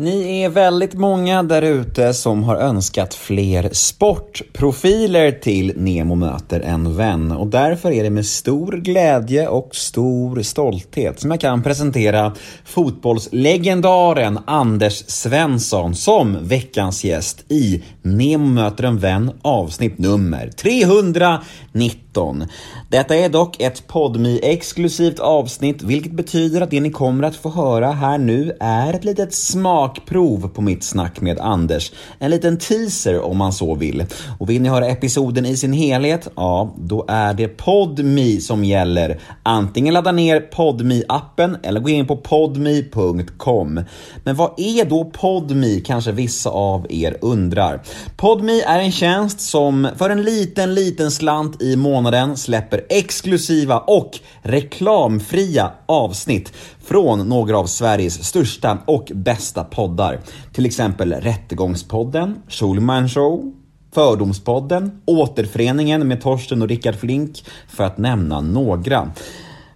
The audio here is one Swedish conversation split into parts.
Ni är väldigt många där ute som har önskat fler sportprofiler till Nemo möter en vän och därför är det med stor glädje och stor stolthet som jag kan presentera fotbollslegendaren Anders Svensson som veckans gäst i Nemo möter en vän avsnitt nummer 390. 19. Detta är dock ett podmi exklusivt avsnitt vilket betyder att det ni kommer att få höra här nu är ett litet smakprov på mitt snack med Anders. En liten teaser om man så vill. Och vill ni höra episoden i sin helhet, ja, då är det Podmi som gäller. Antingen ladda ner podmi appen eller gå in på podmi.com. Men vad är då Podmi kanske vissa av er undrar? Podmi är en tjänst som för en liten, liten slant i månaden släpper exklusiva och reklamfria avsnitt från några av Sveriges största och bästa poddar. Till exempel Rättegångspodden, Schulman Show, Fördomspodden, Återföreningen med Torsten och Rickard Flink, för att nämna några.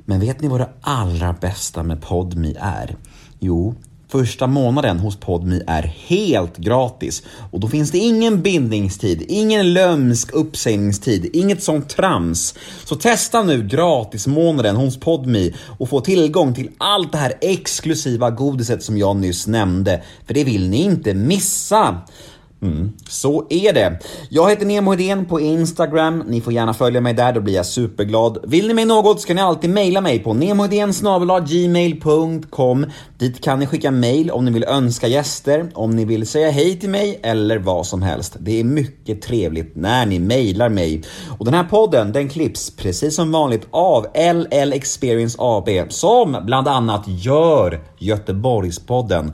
Men vet ni vad det allra bästa med Podmi är? Jo, Första månaden hos Podmi är helt gratis och då finns det ingen bindningstid, ingen lömsk uppsägningstid, inget sånt trams. Så testa nu gratismånaden hos Podmi och få tillgång till allt det här exklusiva godiset som jag nyss nämnde, för det vill ni inte missa. Mm, så är det. Jag heter Nemo Hedén på Instagram. Ni får gärna följa mig där, då blir jag superglad. Vill ni mig något ska ni alltid mejla mig på gmail.com. Dit kan ni skicka mejl om ni vill önska gäster, om ni vill säga hej till mig eller vad som helst. Det är mycket trevligt när ni mejlar mig. Och den här podden, den klipps precis som vanligt av LL Experience AB som bland annat gör Göteborgspodden.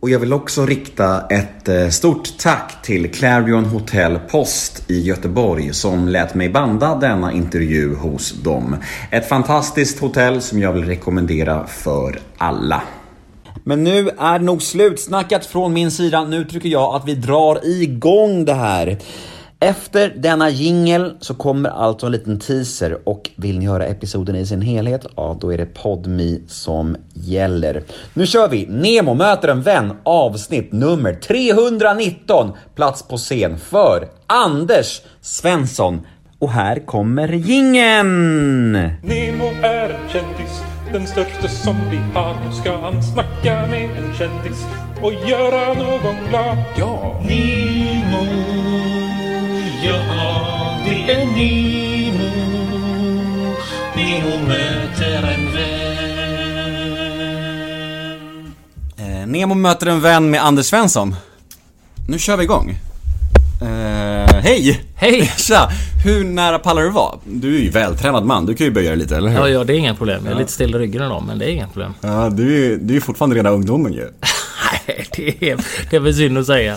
Och jag vill också rikta ett eh, stort tack till Clarion Hotel Post i Göteborg som lät mig banda denna intervju hos dem. Ett fantastiskt hotell som jag vill rekommendera för alla. Men nu är nog slutsnackat från min sida. Nu tycker jag att vi drar igång det här. Efter denna jingel så kommer alltså en liten teaser och vill ni höra episoden i sin helhet, ja då är det Podmi som gäller. Nu kör vi! Nemo möter en vän avsnitt nummer 319, plats på scen för Anders Svensson. Och här kommer jingeln! Nemo är en kändis, den största som vi har. Nu ska han snacka med en kändis och göra någon glad. Ja! Nemo, det är Nemo. Nemo möter en vän. Eh, Nemo möter en vän med Anders Svensson. Nu kör vi igång. Eh, hej! Hej! Tja! Hur nära pallar du vara? Du är ju vältränad man, du kan ju böja dig lite, eller hur? Ja, ja, det är inga problem. Jag är lite still i ryggen idag, men det är inga problem. Ja, du är ju du är fortfarande rena ungdomen ju. Nej, det är, det är väl synd att säga.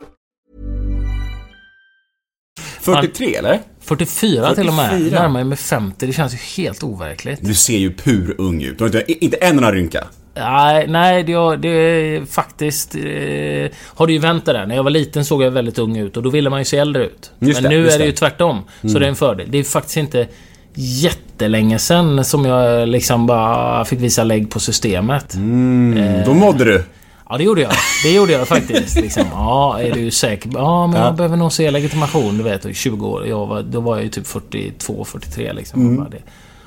43 eller? 44 till och med. 44. Närmare med 50. Det känns ju helt overkligt. Du ser ju pur ung ut. Du har inte, inte en enda rynka. Nej, nej det, det är faktiskt... Eh, har det ju vänt det där. När jag var liten såg jag väldigt ung ut och då ville man ju se äldre ut. Just Men det, nu är det ju tvärtom. Så det är en fördel. Det är faktiskt inte jättelänge sen som jag liksom bara fick visa lägg på systemet. Mm, då mådde du. Ja, det gjorde jag. Det gjorde jag faktiskt. Liksom. Ja, är du säker? Ja, men jag behöver nog se legitimation. Du vet, 20 år. Jag var, då var jag ju typ 42, 43 liksom. Mm. Bara det.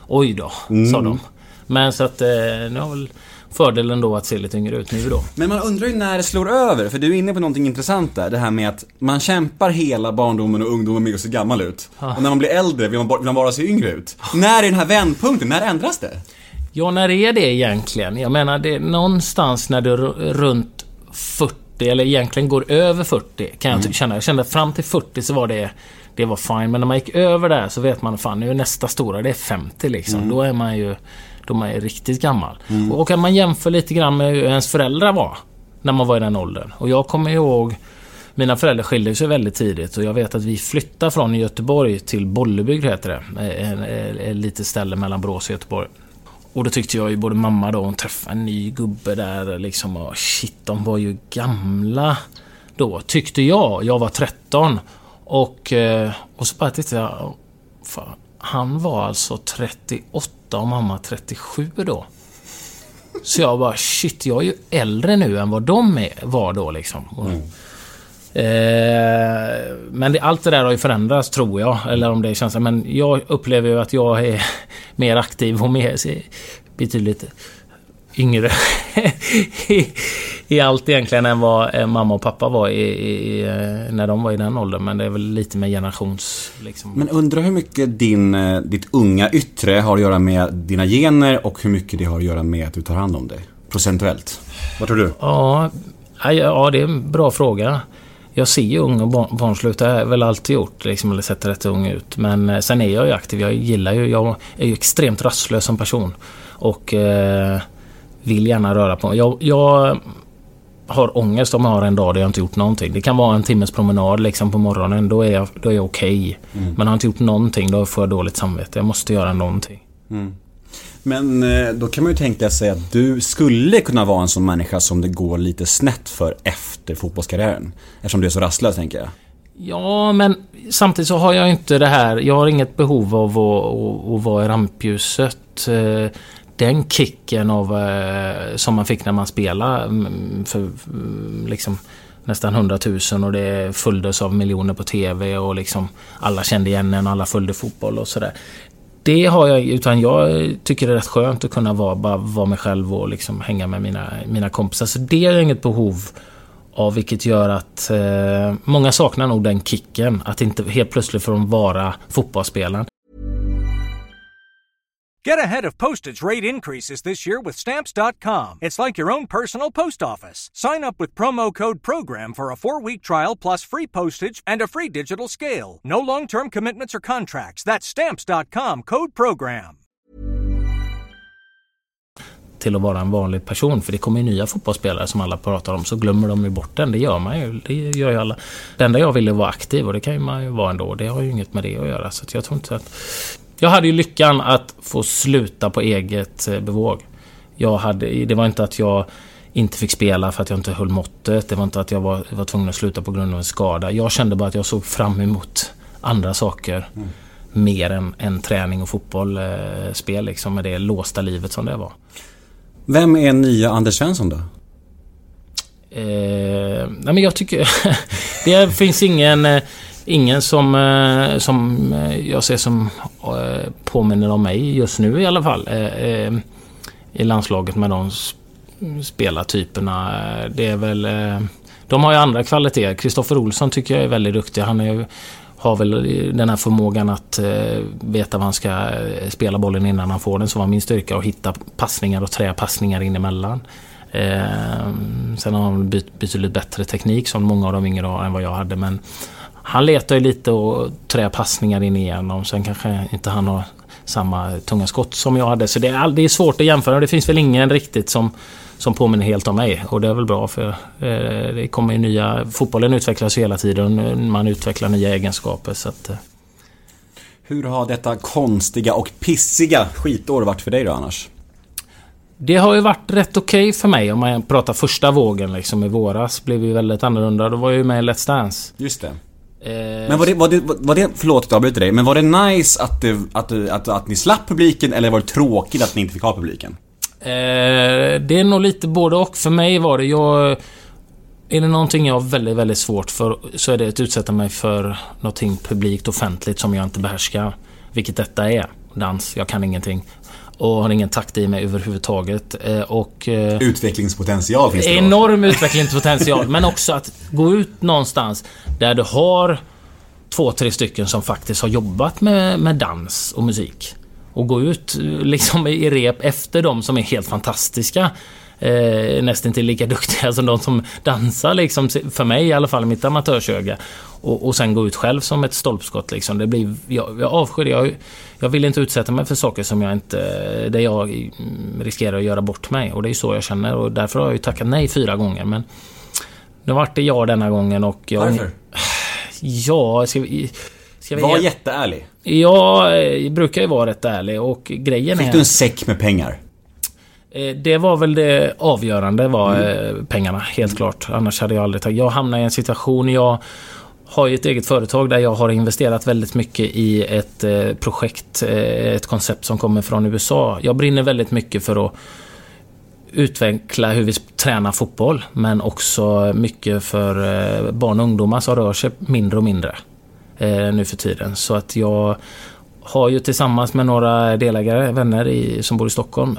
Oj då, sa de. Men så att eh, nu har väl fördelen då att se lite yngre ut nu då. Men man undrar ju när det slår över, för du är inne på någonting intressant där. Det här med att man kämpar hela barndomen och ungdomen med att se gammal ut. Och när man blir äldre vill man, bara- vill man bara se yngre ut. När är den här vändpunkten? När ändras det? Ja, när är det egentligen? Jag menar, det är någonstans när du är ru- runt 40, eller egentligen går över 40, kan jag ty- känna. Jag kände fram till 40 så var det, det var fine. Men när man gick över där så vet man, fan nu är nästa stora, det är 50 liksom. Då är man ju, då är man ju riktigt gammal. Och kan man jämför lite grann med hur ens föräldrar var, när man var i den åldern. Och jag kommer ihåg mina föräldrar skilde sig väldigt tidigt och jag vet att vi flyttade från Göteborg till Bollebygd heter det. Ett litet ställe mellan Borås och Göteborg. Och då tyckte jag ju både mamma då, hon träffade en ny gubbe där liksom och shit, de var ju gamla då, tyckte jag. Jag var 13. Och, eh, och så bara tittade jag, fan, han var alltså 38 och mamma 37 då. Så jag bara shit, jag är ju äldre nu än vad de är, var då liksom. Mm men det, allt det där har ju förändrats tror jag. Eller om det känslan. Men jag upplever ju att jag är mer aktiv och mer, betydligt yngre i, i allt egentligen än vad eh, mamma och pappa var i, i, eh, när de var i den åldern. Men det är väl lite med generations... Liksom. Men undrar hur mycket din, eh, ditt unga yttre har att göra med dina gener och hur mycket det har att göra med att du tar hand om dig? Procentuellt. Vad tror du? Ja, ja, det är en bra fråga. Jag ser ju ung och barn, barnslig ut. Det har jag väl alltid gjort. Liksom, eller sett rätt ung ut. Men eh, sen är jag ju aktiv. Jag gillar ju... Jag är ju extremt rastlös som person. Och eh, vill gärna röra på mig. Jag, jag har ångest om jag har en dag där jag inte gjort någonting. Det kan vara en timmes promenad liksom på morgonen. Då är jag, då är jag okej. Men har jag inte gjort någonting, då får jag dåligt samvete. Jag måste göra någonting. Men eh, då kan man ju tänka sig att du skulle kunna vara en sån människa som det går lite snett för efter fotbollskarriären. Eftersom du är så rastlös tänker jag. Ja, men samtidigt så har jag inte det här... Jag har inget behov av att, att, att vara i rampljuset. Eh, den kicken av, eh, som man fick när man spelade mm, för mm, liksom nästan 100 000 och det följdes av miljoner på TV och liksom alla kände igen en, alla följde fotboll och sådär. Det har jag utan jag tycker det är rätt skönt att kunna vara, bara vara mig själv och liksom hänga med mina, mina kompisar. Så det är inget behov av vilket gör att eh, många saknar nog den kicken. Att inte helt plötsligt få vara fotbollsspelaren. Get ahead of postage rate increases this year with Stamps.com. It's like your own personal post office. Sign up with promo code PROGRAM for a four week trial plus free postage and a free digital scale. No long term commitments or contracts. That's Stamps.com code PROGRAM. till att vara en vanlig person. För det kommer ju nya fotbollsspelare som alla pratar om, så glömmer de ju bort den. Det gör man ju. Det gör ju alla. Det enda jag ville var aktiv och det kan ju man ju vara ändå. Det har ju inget med det att göra. Så att jag tror inte att... Jag hade ju lyckan att få sluta på eget eh, bevåg. Jag hade, det var inte att jag inte fick spela för att jag inte höll måttet. Det var inte att jag var, var tvungen att sluta på grund av en skada. Jag kände bara att jag såg fram emot andra saker. Mer än, än träning och fotboll, eh, spel liksom, med det låsta livet som det var. Vem är nya Anders Svensson då? Eh, nej men jag tycker... det finns ingen... Ingen som, eh, som eh, jag ser som eh, påminner om mig just nu i alla fall. I landslaget med de spelartyperna. Det är väl... De har ju andra kvaliteter. Kristoffer Olsson tycker jag är väldigt duktig. Han är har väl den här förmågan att veta vad han ska spela bollen innan han får den. Som var min styrka. Och hitta passningar och träpassningar in emellan. Eh, sen har han betydligt bättre teknik som många av de yngre har än vad jag hade. Men han letar ju lite och trä passningar in igenom. Sen kanske inte han har samma tunga skott som jag hade. Så det är, det är svårt att jämföra. Det finns väl ingen riktigt som, som påminner helt om mig. Och det är väl bra för eh, det kommer ju nya... Fotbollen utvecklas ju hela tiden. Man utvecklar nya egenskaper. Så att, eh, Hur har detta konstiga och pissiga skitår varit för dig då annars? Det har ju varit rätt okej för mig om man pratar första vågen liksom i våras. Blev ju väldigt annorlunda. Då var jag ju med i Let's Dance. Just det. Eh, Men var det, var det, var det förlåt att jag avbryter dig, men var det nice att, det, att, att, att ni slapp publiken eller var det tråkigt att ni inte fick ha publiken? Eh, det är nog lite både och. För mig var det, jag... Är det någonting jag har väldigt, väldigt svårt för så är det att utsätta mig för någonting publikt offentligt som jag inte behärskar. Vilket detta är. Dans. Jag kan ingenting. Och har ingen takt i mig överhuvudtaget. Eh, och... eh, Utvecklingspotential finns det då. Enorm utvecklingspotential. men också att gå ut någonstans där du har två, tre stycken som faktiskt har jobbat med, med dans och musik. Och gå ut eh, liksom i rep efter dem som är helt fantastiska. Eh, nästan inte lika duktiga som de som dansar liksom, för mig i alla fall, mitt amatörsöga. Och, och sen gå ut själv som ett stolpskott liksom. Det blir, jag, jag avskyr det. Jag, jag vill inte utsätta mig för saker som jag inte, där jag mm, riskerar att göra bort mig. Och det är så jag känner och därför har jag ju tackat nej fyra gånger. Men nu vart det ja denna gången och jag... Varför? Ja, ska vi... Ska vi Var jätteärlig. Jag eh, brukar ju vara rätt ärlig och grejen Fick är... du en säck med pengar? Eh, Det var väl det avgörande var eh, pengarna, helt klart. Annars hade jag aldrig tagit... Jag hamnade i en situation, jag har ju ett eget företag där jag har investerat väldigt mycket i ett eh, projekt, ett koncept som kommer från USA. Jag brinner väldigt mycket för att utveckla hur vi tränar fotboll, men också mycket för barn och ungdomar som rör sig mindre och mindre nu för tiden. Så att jag har ju tillsammans med några delägare, vänner i, som bor i Stockholm,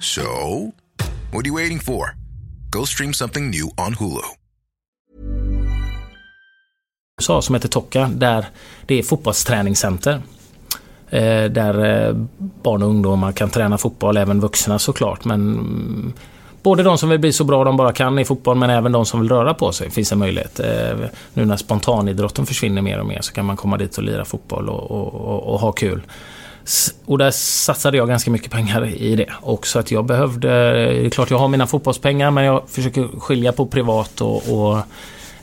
So, what are you waiting for? Go stream something new on Hulu. USA som heter Toka, där det är fotbollsträningscenter. Eh, där eh, barn och ungdomar kan träna fotboll, även vuxna såklart. Men mm, både de som vill bli så bra de bara kan i fotboll, men även de som vill röra på sig finns en möjlighet. Eh, nu när spontanidrotten försvinner mer och mer så kan man komma dit och lira fotboll och, och, och, och ha kul. Och där satsade jag ganska mycket pengar i det. också. att jag behövde... Det är klart jag har mina fotbollspengar men jag försöker skilja på privat och, och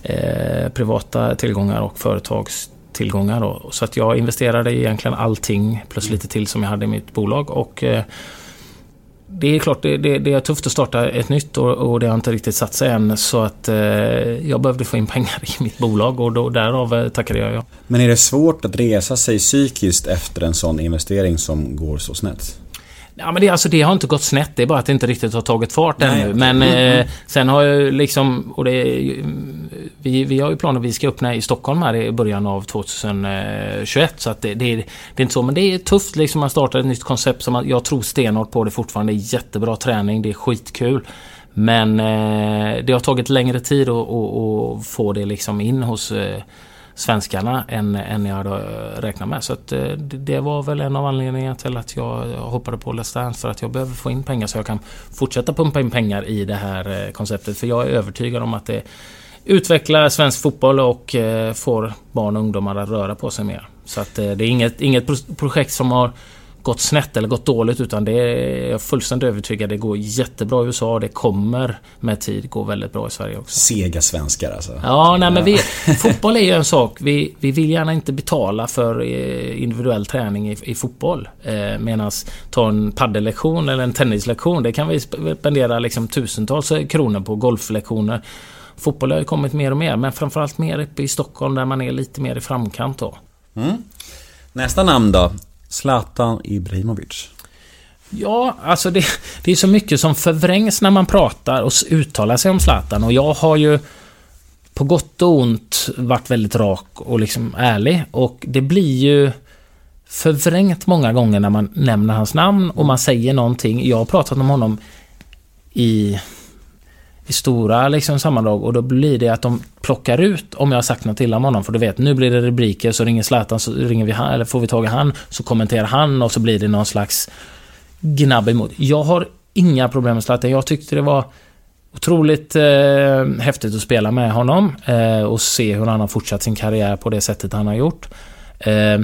eh, privata tillgångar och företagstillgångar. Då. Så att jag investerade i egentligen allting plus lite till som jag hade i mitt bolag. Och eh, det är klart, det, det, det är tufft att starta ett nytt och, och det har inte riktigt satt sig än. Så att eh, jag behövde få in pengar i mitt bolag och då, därav eh, tackade jag ja. Men är det svårt att resa sig psykiskt efter en sån investering som går så snett? Ja, men det, alltså, det har inte gått snett. Det är bara att det inte riktigt har tagit fart Nej, ännu. Men Mm, eh, sen har jag liksom... Och det mm, vi, vi har ju planer vi ska öppna i Stockholm här i början av 2021. Eh, så att det, det, är, det är inte så. Men det är tufft liksom. Man startar ett nytt koncept som man, jag tror stenhårt på det fortfarande. Det är jättebra träning. Det är skitkul. Men eh, det har tagit längre tid att, att, att få det liksom in hos eh, svenskarna än, än jag hade eh, räknat med. Så att, eh, det, det var väl en av anledningarna till att jag hoppade på Let's Dance. För att jag behöver få in pengar så jag kan fortsätta pumpa in pengar i det här eh, konceptet. För jag är övertygad om att det utvecklar svensk fotboll och eh, får barn och ungdomar att röra på sig mer. Så att eh, det är inget, inget pro- projekt som har gått snett eller gått dåligt utan det är jag fullständigt övertygad. Det går jättebra i USA det kommer med tid gå väldigt bra i Sverige också. Sega svenskar alltså. Ja, nej men vi, fotboll är ju en sak. Vi, vi vill gärna inte betala för eh, individuell träning i, i fotboll. Eh, Medan ta en paddellektion eller en tennislektion, det kan vi sp- spendera liksom tusentals kronor på golflektioner. Fotboll har ju kommit mer och mer, men framförallt mer uppe i Stockholm där man är lite mer i framkant då. Nästa namn då? Zlatan Ibrahimovic. Ja, alltså det, det är så mycket som förvrängs när man pratar och uttalar sig om Zlatan och jag har ju på gott och ont varit väldigt rak och liksom ärlig och det blir ju förvrängt många gånger när man nämner hans namn och man säger någonting. Jag har pratat om honom i, i stora liksom sammandrag och då blir det att de plockar ut om jag har sagt något illa om honom. För du vet, nu blir det rubriker så ringer Zlatan så ringer vi han, eller får vi tag i han så kommenterar han och så blir det någon slags gnabb emot. Jag har inga problem med Zlatan. Jag tyckte det var otroligt eh, häftigt att spela med honom eh, och se hur han har fortsatt sin karriär på det sättet han har gjort. Eh,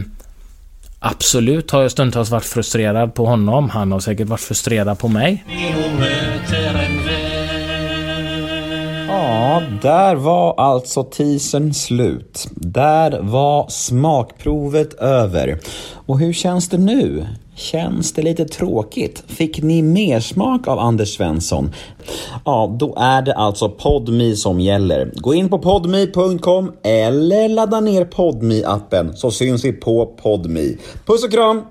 absolut har jag stundtals varit frustrerad på honom. Han har säkert varit frustrerad på mig. Ja, där var alltså teasern slut. Där var smakprovet över. Och hur känns det nu? Känns det lite tråkigt? Fick ni mer smak av Anders Svensson? Ja, då är det alltså Podmi som gäller. Gå in på podmi.com eller ladda ner podmi appen så syns vi på Podmi. Puss och kram!